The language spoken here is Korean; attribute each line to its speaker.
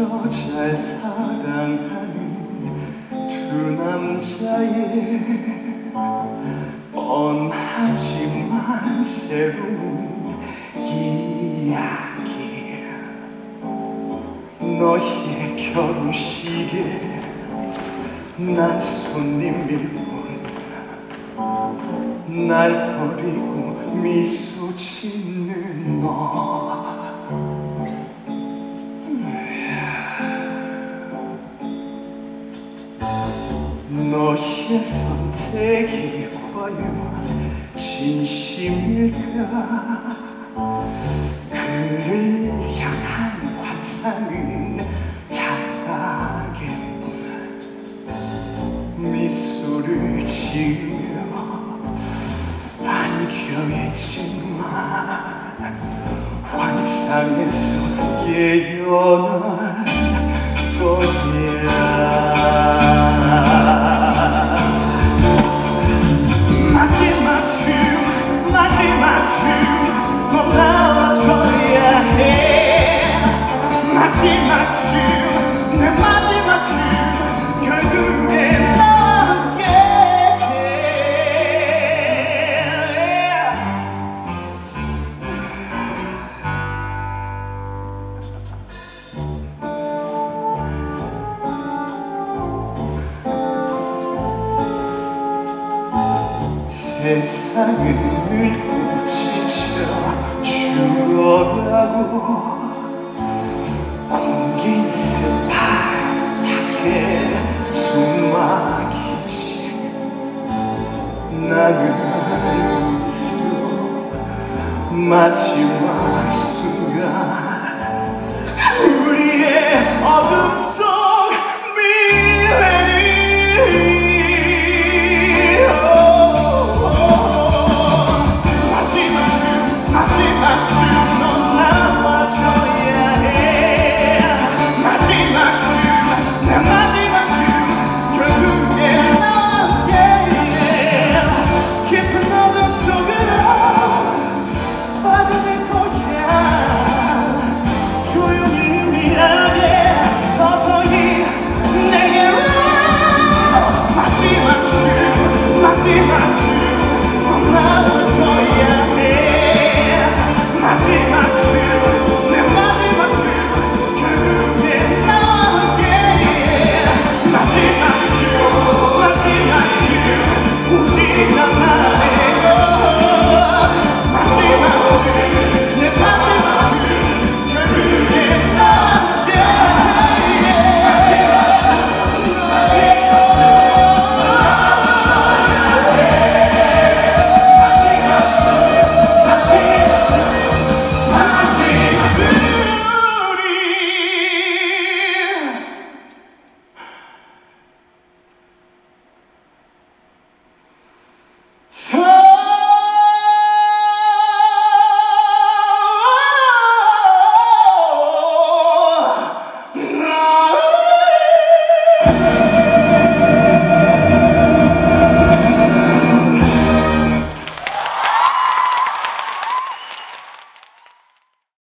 Speaker 1: 잘 사랑하는 두 남자의 뻔하지만 새로운 이야기. 너의 결혼식에 난 손님일 뿐 날 버리고 미소 짓는 너 너의 선택이 과연 진심일까? 그를 향한 환상은 착각일뿐 미소를 지으려 안겨있지만 환상에서 예언한 마지막 춤내 마지막 춤 결국엔 너게 해 세상을 지쳐 죽어가고 나는 마지막